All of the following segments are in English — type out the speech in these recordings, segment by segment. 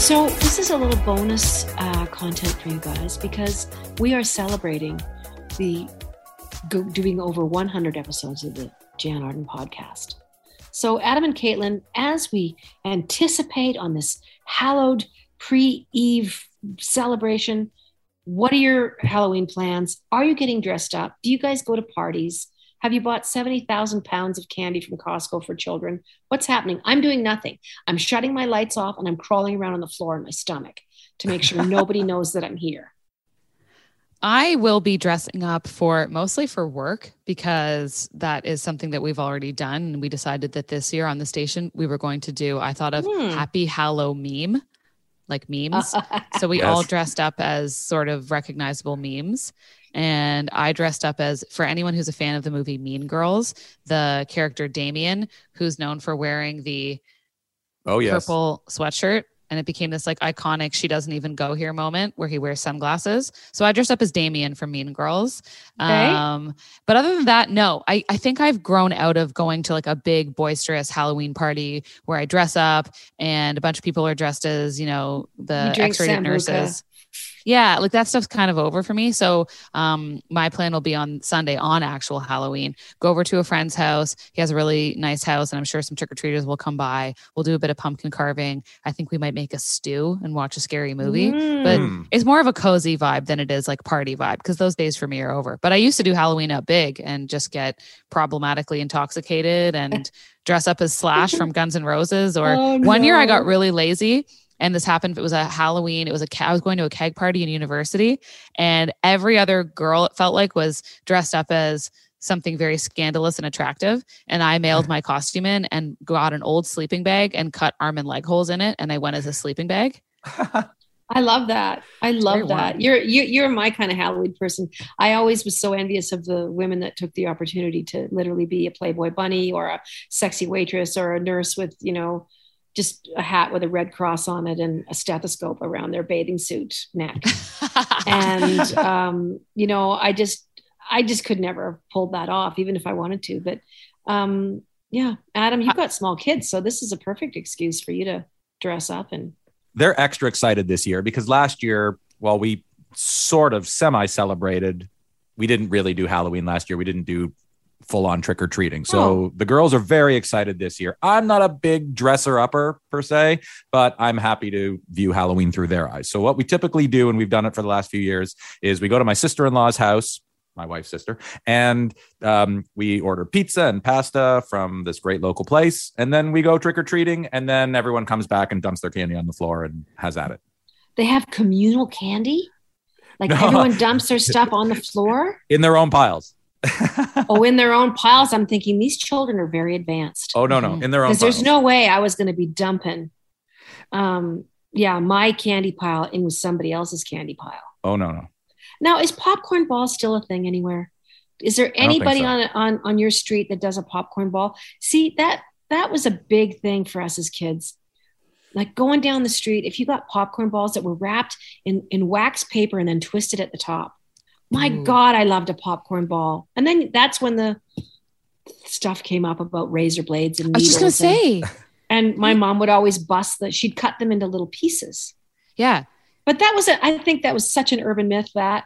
So, this is a little bonus uh, content for you guys because we are celebrating the doing over 100 episodes of the Jann Arden podcast. So, Adam and Caitlin, as we anticipate on this hallowed pre Eve celebration, what are your Halloween plans? Are you getting dressed up? Do you guys go to parties? Have you bought 70,000 pounds of candy from Costco for children? What's happening? I'm doing nothing. I'm shutting my lights off and I'm crawling around on the floor in my stomach to make sure nobody knows that I'm here. I will be dressing up for mostly for work because that is something that we've already done. And we decided that this year on the station, we were going to do, I thought of Hmm. Happy Hallow meme, like memes. so we Yes. all dressed up as sort of recognizable memes. And I dressed up as, for anyone who's a fan of the movie Mean Girls, the character Damien, who's known for wearing the Oh yes. purple sweatshirt and it became this like iconic she doesn't even go here moment where he wears sunglasses so i dressed up as damien from mean girls Okay. um but other than that no I, I think i've grown out of going to like a big boisterous halloween party where i dress up and a bunch of people are dressed as you know the You x-rated Sambuca. nurses yeah like that stuff's kind of over for me. So um my plan will be on sunday on actual halloween. Go over to a friend's house. He has a really nice house and i'm sure some trick-or-treaters will come by. We'll do a bit of pumpkin carving. I think we might make a stew and watch a scary movie. But Mm. it's more of a cozy vibe than it is like party vibe because those days for me are over. But i used to do halloween up big and just get problematically intoxicated and dress up as slash from guns and roses or Oh, one year i got really lazy and this happened it was a halloween it was a i was going to a keg party in university and every other girl it felt like was dressed up as something very scandalous and attractive and i mailed my costume in and got an old sleeping bag and cut arm and leg holes in it and i went as a sleeping bag I love that. I love very that. warm. You're you, you're my kind of Halloween person. I always was so envious of the women that took the opportunity to literally be a Playboy bunny or a sexy waitress or a nurse with you know just a hat with a red cross on it and a stethoscope around their bathing suit neck. and um, you know, I just I just could never have pulled that off, even if I wanted to. But um, yeah, Adam, you've got small kids, so this is a perfect excuse for you to dress up and They're extra excited this year because last year, while we sort of semi celebrated, we didn't really do Halloween last year. We didn't do full on trick or treating. So Oh. the girls are very excited this year. I'm not a big dresser upper per se, but I'm happy to view Halloween through their eyes. So what we typically do, and we've done it for the last few years, is we go to my sister in law's house. My wife's sister, and um, we order pizza and pasta from this great local place, and then we go trick or treating, and then everyone comes back and dumps their candy on the floor and has at it they have communal candy. Like No. everyone dumps their stuff on the floor. in their own piles. Oh, in their own piles. I'm thinking these children are very advanced. oh no, no, Mhm. in their own. because there's no way I was going to be dumping. Um, yeah, my candy pile in with somebody else's candy pile. Oh no, no. Now, is popcorn ball still a thing anywhere? Is there anybody so. on on on your street that does a popcorn ball? See that that was a big thing for us as kids. Like going down the street, if you got popcorn balls that were wrapped in in wax paper and then twisted at the top. My Ooh. God, I loved a popcorn ball. And then that's when the stuff came up about razor blades and i was just gonna needles and- say and my mom would always bust that she'd cut them into little pieces yeah but that was a, i think that was such an urban myth that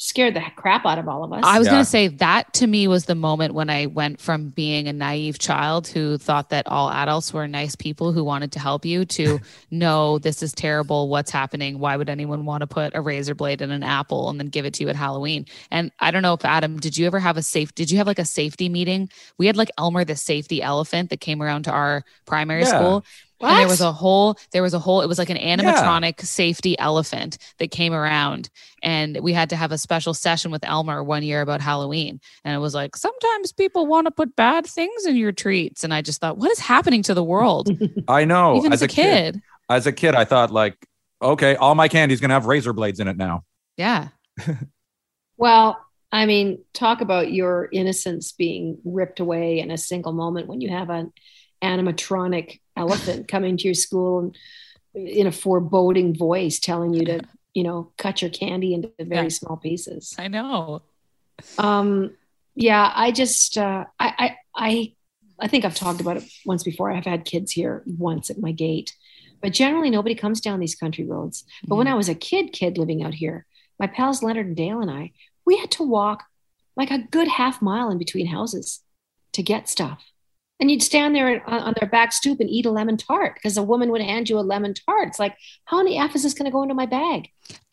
scared the crap out of all of us I was Yeah. going to say that to me was the moment when I went from being a naive child who thought that all adults were nice people who wanted to help you to no, this is terrible. What's happening? Why would anyone want to put a razor blade in an apple and then give it to you at Halloween? And I don't know if Adam, did you ever have a safe, did you have like a safety meeting? We had like Elmer, the safety elephant that came around to our primary Yeah. school. What? And there was a whole, there was a whole, it was like an animatronic safety elephant that came around. And we had to have a special session with Elmer one year about Halloween. And it was like, sometimes people want to put bad things in your treats. And I just thought, what is happening to the world? I know. Even as, a kid. as a kid, I thought like, okay, all my candy's gonna have razor blades in it now. Yeah. well i mean talk about your innocence being ripped away in a single moment when you have an animatronic elephant coming to your school and in a foreboding voice telling you to you know cut your candy into very Yeah. small pieces I know. um yeah i just uh I, I i i think i've talked about it once before i've had kids here once at my gate But generally, nobody comes down these country roads. But when I was a kid, kid living out here, my pals Leonard and Dale and I, we had to walk like a good half mile in between houses to get stuff. And you'd stand there on, on their back stoop and eat a lemon tart because a woman would hand you a lemon tart. It's like, how in the F is this going to go into my bag?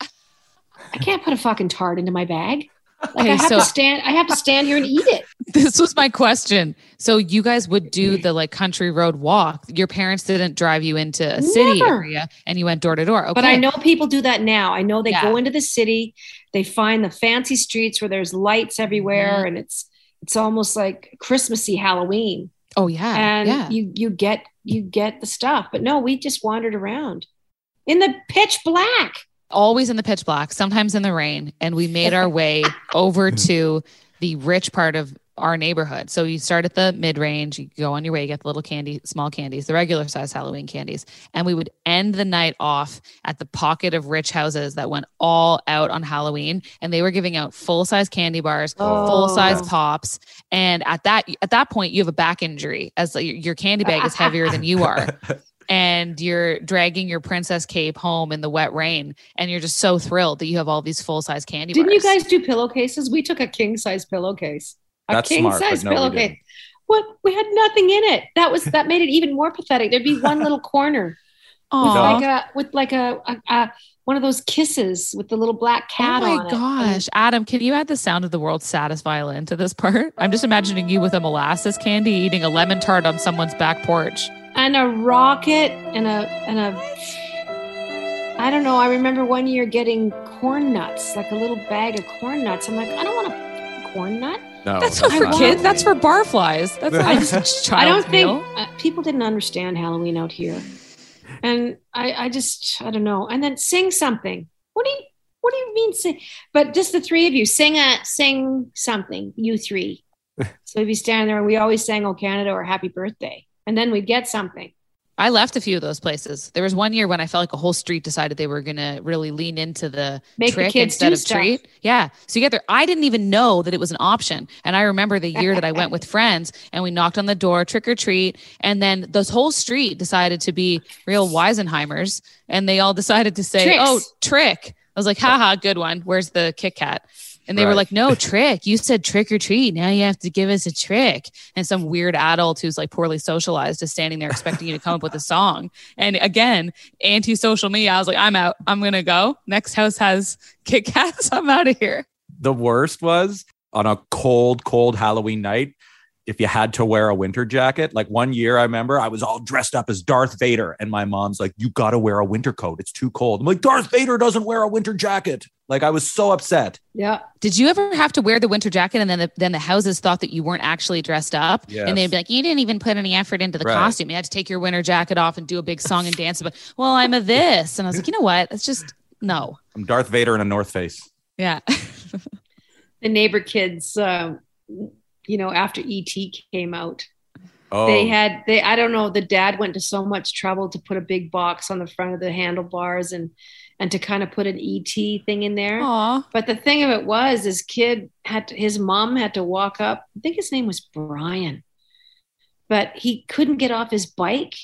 I can't put a fucking tart into my bag. Like Okay, I have so- to stand. I have to stand here and eat it. This was my question. So you guys would do the like country road walk. Your parents didn't drive you into a city Never. area and you went door to door. Okay. But I know people do that now. I know they Yeah. go into the city, they find the fancy streets where there's lights everywhere, Mm-hmm. and it's it's almost like Christmassy Halloween. Oh yeah. and yeah. you you get you get the stuff. But no, we just wandered around in the pitch black. always in the pitch black, sometimes in the rain, and we made our way over to the rich part of our neighborhood. So you start at the mid range, you go on your way, you get the little candy, small candies, the regular size Halloween candies, and we would end the night off at the pocket of rich houses that went all out on Halloween, and they were giving out full size candy bars, oh, full size Oh. pops, and at that at that point you have a back injury as your- your candy bag is heavier than you are and you're dragging your princess cape home in the wet rain and you're just so thrilled that you have all these full size candy Didn't you guys do pillowcases? We took a king size pillowcase. A That's king smart, but size no, we pillowcase. didn't. What we had nothing in it. That was that made it even more pathetic. There'd be one little corner with like a with like a, a, a one of those kisses with the little black cat oh on my it. gosh adam can you add the sound of the world's saddest violin to this part i'm just imagining you with a molasses candy eating a lemon tart on someone's back porch and a rocket and a and a I don't know. I remember one year getting corn nuts, like a little bag of corn nuts. I'm like, I don't want a corn nut. No, that's not for kids that's for barflies that's not I a I child's don't think uh, people didn't understand Halloween out here, and I, I just I don't know. And then sing something. What do you What do you mean sing? But just the three of you sing a sing something. You three. so we'd be standing there, and we always sang "Oh Canada" or "Happy Birthday," and then we'd get something. I left a few of those places. There was one year when I felt like a whole street decided they were going to really lean into the Make the trick kids instead of stuff. treat. Yeah. So you get there. I didn't even know that it was an option. And I remember the year that I went with friends and we knocked on the door, trick or treat. And then this whole street decided to be real Weisenheimers. And they all decided to say, oh, Tricks. oh, trick. I was like, haha, good one. Where's the Kit Kat? And they were like, no, trick. You said trick or treat. Now you have to give us a trick. And some weird adult who's like poorly socialized is standing there expecting you to come up with a song. And again, anti-social media. I was like, I'm out. I'm gonna go. Next house has Kit Kats. I'm out of here. the worst was on a cold, cold Halloween night. If you had to wear a winter jacket, like one year, I remember I was all dressed up as Darth Vader, and my mom's like, "You got to wear a winter coat. It's too cold." I'm like, "Darth Vader doesn't wear a winter jacket." Like I was so upset. Yeah. Did you ever have to wear the winter jacket and then the, then the houses thought that you weren't actually dressed up? Yes. And they'd be like, you didn't even put any effort into the Right. costume. You had to take your winter jacket off and do a big song and dance. But well, I'm a this, and I was like, you know what? It's just no. I'm Darth Vader in a North Face. Yeah. The neighbor kids, uh, you know, after ET came out, Oh, they had they I don't know. The dad went to so much trouble to put a big box on the front of the handlebars and and to kind of put an ET thing in there. Aw. But the thing of it was, his kid had to, his mom had to walk up. I think his name was Brian, but he couldn't get off his bike.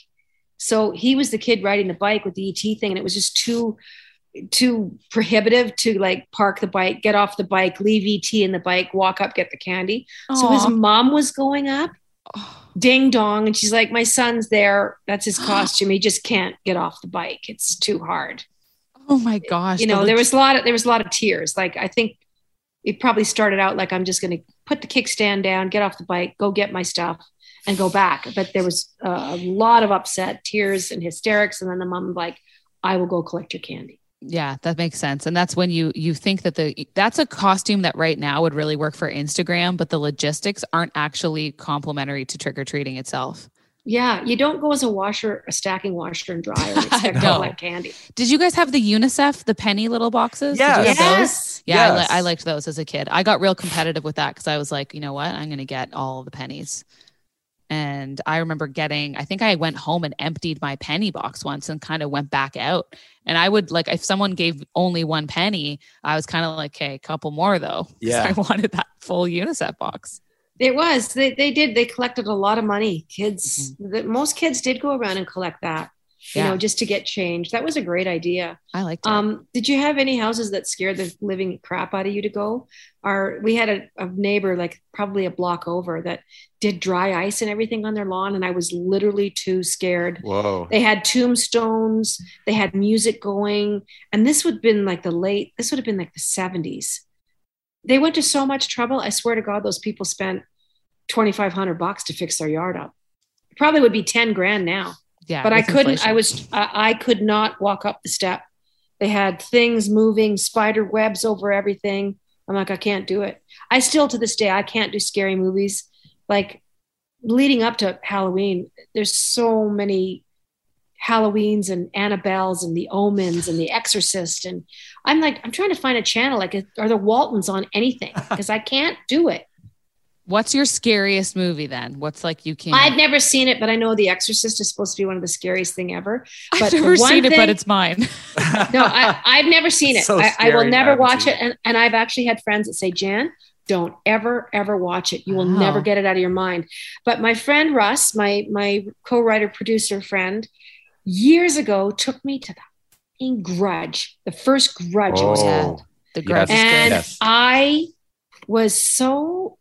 So he was the kid riding the bike with the ET thing, and it was just too too prohibitive to like park the bike, get off the bike, leave ET in the bike, walk up, get the candy. So his mom was going up, ding dong, and she's like, "My son's there. That's his costume. He just can't get off the bike. It's too hard." Oh my gosh. you know leg- there was a lot of there was a lot of tears like i think it probably started out like i'm just going to put the kickstand down get off the bike go get my stuff and go back but there was a lot of upset tears and hysterics and then the mom was like i will go collect your candy Yeah, that makes sense. And that's when you you think that the that's a costume that right now would really work for Instagram, but the logistics aren't actually complementary to trick or treating itself. yeah you don't go as a washer a stacking washer and dryer and expect to No. collect candy Did you guys have the UNICEF, the penny little boxes? Did you Yes. have those? Yeah, I, li- I liked those as a kid. I got real competitive with that because I was like, you know what? I'm going to get all the pennies. And I remember getting, I think I went home and emptied my penny box once and kind of went back out. And I would like, if someone gave only one penny, I was kind of like, okay, a couple more though. Yeah. I wanted that full UNICEF box. it was they, they did they collected a lot of money kids mm-hmm. the, most kids did go around and collect that you Yeah. know, just to get change. That was a great idea. I liked it. Um, did you have any houses that scared the living crap out of you to go? Our, we had a, a neighbor, like probably a block over, that did dry ice and everything on their lawn, and I was literally too scared. Whoa. They had tombstones, they had music going, and this would have been like the late, this would have been like the 70s. They went to so much trouble. I swear to God, those people spent 2,500 bucks to fix their yard up. Probably would be 10 grand now yeah. but I couldn't. inflation. I was. I, I could not walk up the step. They had things moving, spider webs over everything. I'm like, I can't do it. I still, to this day, I can't do scary movies. Like leading up to Halloween, there's so many Halloweens and Annabelles and the Omens and the Exorcist, and I'm like, I'm trying to find a channel. Like, are the Waltons on anything? Because I can't do it. What's your scariest movie then? What's like you can't? I've never seen it, but I know The Exorcist is supposed to be one of the scariest thing ever. I've but never one seen it, but it's mine. no, I, I've never seen it. So I, I will scary, I never watch seen it. And, and I've actually had friends that say, Jann, don't ever, ever watch it. You will Wow. never get it out of your mind. But my friend Russ, my my co-writer producer friend, years ago took me to the fucking grudge. The first grudge it was Oh. had. The Yes. Grudge is And. Yes. I was so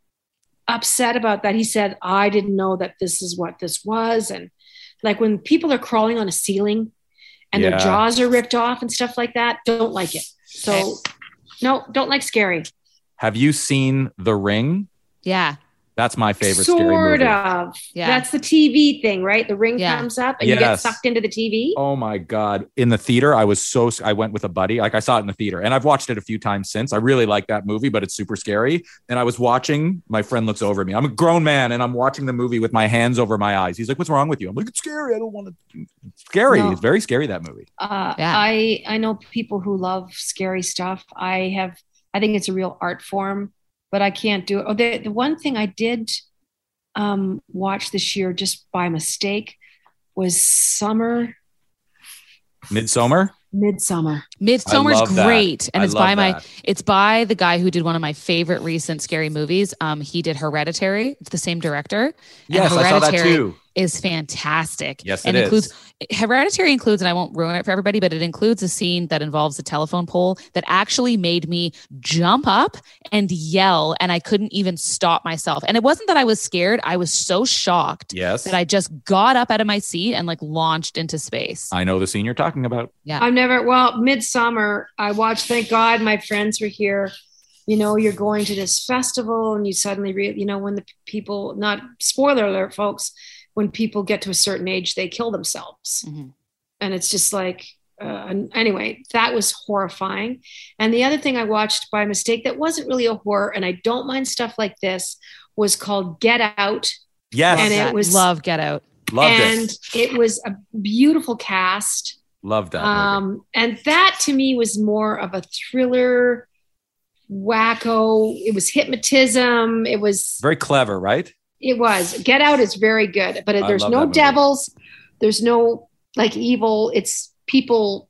upset about that. He said, I didn't know that this is what this was. And like when people are crawling on a ceiling and their jaws are ripped off and stuff like that, don't like it. So, no, don't like scary. Have you seen The Ring? Yeah. That's my favorite scary sort movie. of. Yeah. That's the TV thing, right? The ring Yeah. comes up and you get sucked into the TV. Oh my god! In the theater, I was so I went with a buddy. Like I saw it in the theater, and I've watched it a few times since. I really like that movie, but it's super scary. And I was watching. My friend looks over at me. I'm a grown man, and I'm watching the movie with my hands over my eyes. He's like, "What's wrong with you?" I'm like, "It's scary. I don't want to." It's scary. No. It's very scary. That movie. Uh, Yeah. I I know people who love scary stuff. I have. I think it's a real art form, but I can't do it. Oh, the the one thing I did um, watch this year just by mistake was Summer Midsommar. Midsommar. Midsummer's love that. great, and I it's love by my it's by the guy who did one of my favorite recent scary movies. Um, he did Hereditary. It's the same director. Yes, I saw that Hereditary too. Is fantastic. Yes, and it includes is. Hereditary includes, and I won't ruin it for everybody, but it includes a scene that involves a telephone pole that actually made me jump up and yell, and I couldn't even stop myself. And it wasn't that I was scared; I was so shocked Yes, that I just got up out of my seat and like launched into space. I know the scene you're talking about. Yeah, I've never. Well, Midsommar. I watched. Thank God, my friends were here. You know, you're going to this festival, and you suddenly, re- you know, when the people. Not spoiler alert, folks. When people get to a certain age, they kill themselves. Mhm. and it's just like uh, anyway that was horrifying and the other thing i watched by mistake that wasn't really a horror and i don't mind stuff like this was called get out Yes, And it was- love Get Out. loved and it. it was a beautiful cast Loved that. movie. um, and that to me was more of a thriller wacko it was hypnotism it was Very clever, right? it was get out is very good but I there's no devils there's no like evil it's people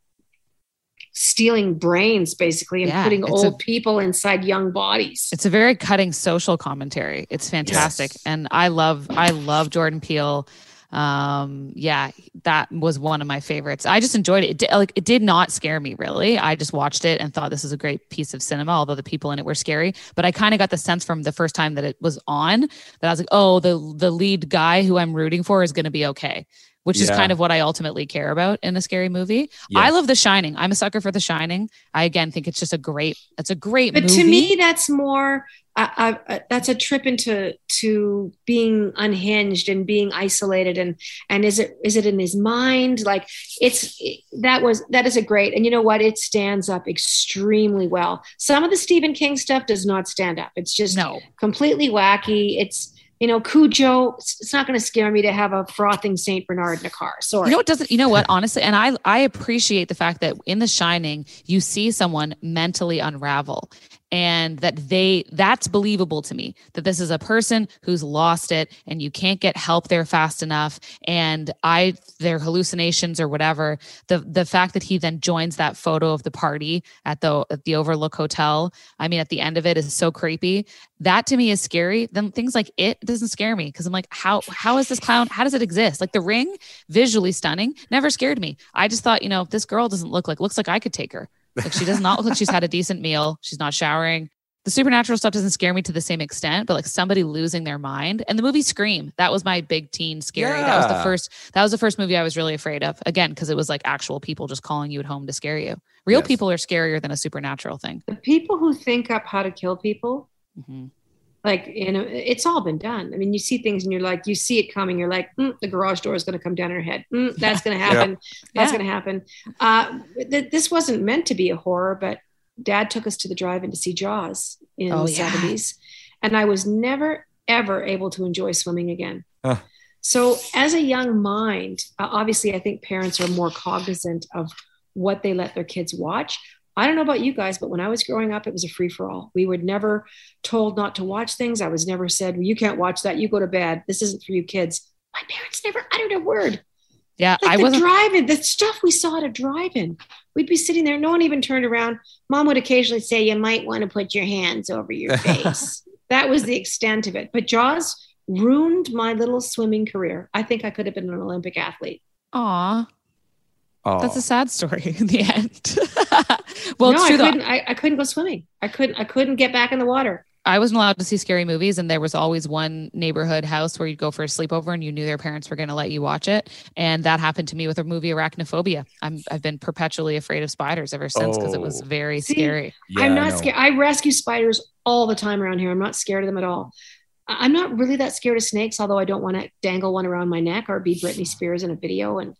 stealing brains basically and Yeah, putting old a- people inside young bodies It's a very cutting social commentary. It's fantastic, Yes. and I love I love Jordan Peele. Um, yeah, that was one of my favorites. I just enjoyed it. It did, like it did not scare me really. I just watched it and thought this is a great piece of cinema. Although the people in it were scary, but I kind of got the sense from the first time that it was on that I was like, oh, the the lead guy who I'm rooting for is going to be okay. Which is kind of what I ultimately care about in a scary movie. I love The Shining. I'm a sucker for The Shining. I again think it's just a great. It's a great but movie. to me that's more uh, uh, uh, that's a trip into to being unhinged and being isolated and and is it is it in his mind like it's that was that is a great and you know what it stands up extremely well some of the stephen king stuff does not stand up it's just no. completely wacky it's you know cujo it's, not going to scare me to have a frothing saint bernard in a car sorry. You know what doesn't you know what honestly and I I appreciate the fact that in The Shining you see someone mentally unravel and that they that's believable to me that this is a person who's lost it and you can't get help there fast enough. And i their hallucinations or whatever the the fact that he then joins that photo of the party at the at the overlook hotel i mean at the end of it is so creepy. That to me is scary. Then things like it doesn't scare me because i'm like how how is this clown how does it exist? Like the ring visually stunning never scared me. I just thought you know this girl doesn't look like looks like i could take her like she does not look like she's had a decent meal. She's not showering. The supernatural stuff doesn't scare me to the same extent, but like somebody losing their mind. And the movie Scream, that was my big teen scary. Yeah. That was the first that was the first movie I was really afraid of. Again, because it was like actual people just calling you at home to scare you. Real yes. people are scarier than a supernatural thing. The people who think up how to kill people, mm-hmm like you know it's all been done i mean you see things and you're like you see it coming you're like mm, the garage door is going to come down her head mm, that's going to happen yeah. that's yeah. going to happen uh, th- this wasn't meant to be a horror but dad took us to the drive-in to see jaws in oh, the yeah. 70s and i was never ever able to enjoy swimming again huh. so as a young mind uh, obviously i think parents are more cognizant of what they let their kids watch I don't know about you guys, but when I was growing up, it was a free for all. We were never told not to watch things. I was never said, well, you can't watch that. You go to bed. This isn't for you kids. My parents never uttered a word. Yeah, like I was driving the stuff we saw at a drive-in. We'd be sitting there. No one even turned around. Mom would occasionally say, "You might want to put your hands over your face." that was the extent of it. But Jaws ruined my little swimming career. I think I could have been an Olympic athlete. Aw. Oh. That's a sad story in the end. well, no, I couldn't. I, I, couldn't go swimming. I couldn't. I couldn't get back in the water. I wasn't allowed to see scary movies, and there was always one neighborhood house where you'd go for a sleepover, and you knew their parents were going to let you watch it. And that happened to me with a movie Arachnophobia. I'm I've been perpetually afraid of spiders ever since because oh. it was oh. very see, scary. Yeah, I'm not scared. I rescue spiders all the time around here. I'm not scared of them at all. I'm not really that scared of snakes, although I don't want to dangle one around my neck or be Britney Spears in a video and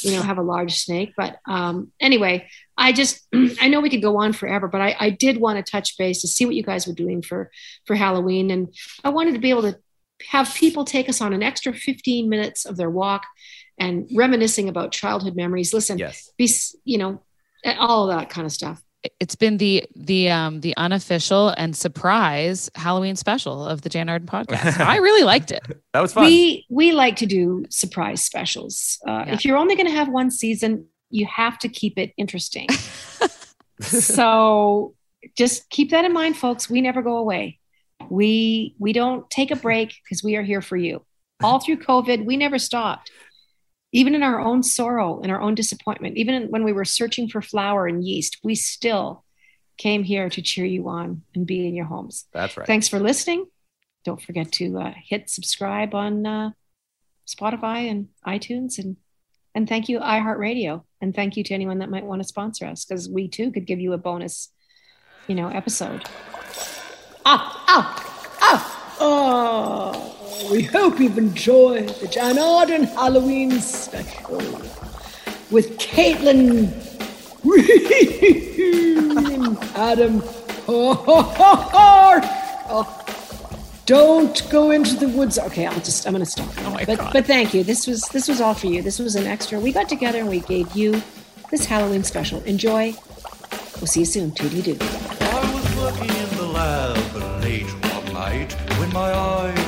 you know, have a large snake. But um, anyway, I just I know we could go on forever, but I, I did want to touch base to see what you guys were doing for for Halloween, and I wanted to be able to have people take us on an extra 15 minutes of their walk and reminiscing about childhood memories. Listen, yes. be you know, all that kind of stuff it's been the the um the unofficial and surprise Halloween special of the Jann Arden podcast. I really liked it. That was fun. We we like to do surprise specials. Uh, yeah. If you're only going to have one season, you have to keep it interesting. so just keep that in mind, folks. We never go away. We we don't take a break because we are here for you. All through COVID, we never stopped even in our own sorrow and our own disappointment, even when we were searching for flour and yeast, we still came here to cheer you on and be in your homes. That's right. Thanks for listening. Don't forget to uh, hit subscribe on uh, Spotify and iTunes, and and thank you iHeartRadio, and thank you to anyone that might want to sponsor us because we too could give you a bonus, you know, episode. Ah, ah, ah, oh we hope you've enjoyed the Jann Arden Halloween special with Caitlin and Adam. Oh, don't go into the woods. Okay, I'll just I'm gonna stop. Oh my but God. but thank you. This was this was all for you. This was an extra. We got together and we gave you this Halloween special. Enjoy. We'll see you soon. Toodly doo. I was working in the lab late one night when my eyes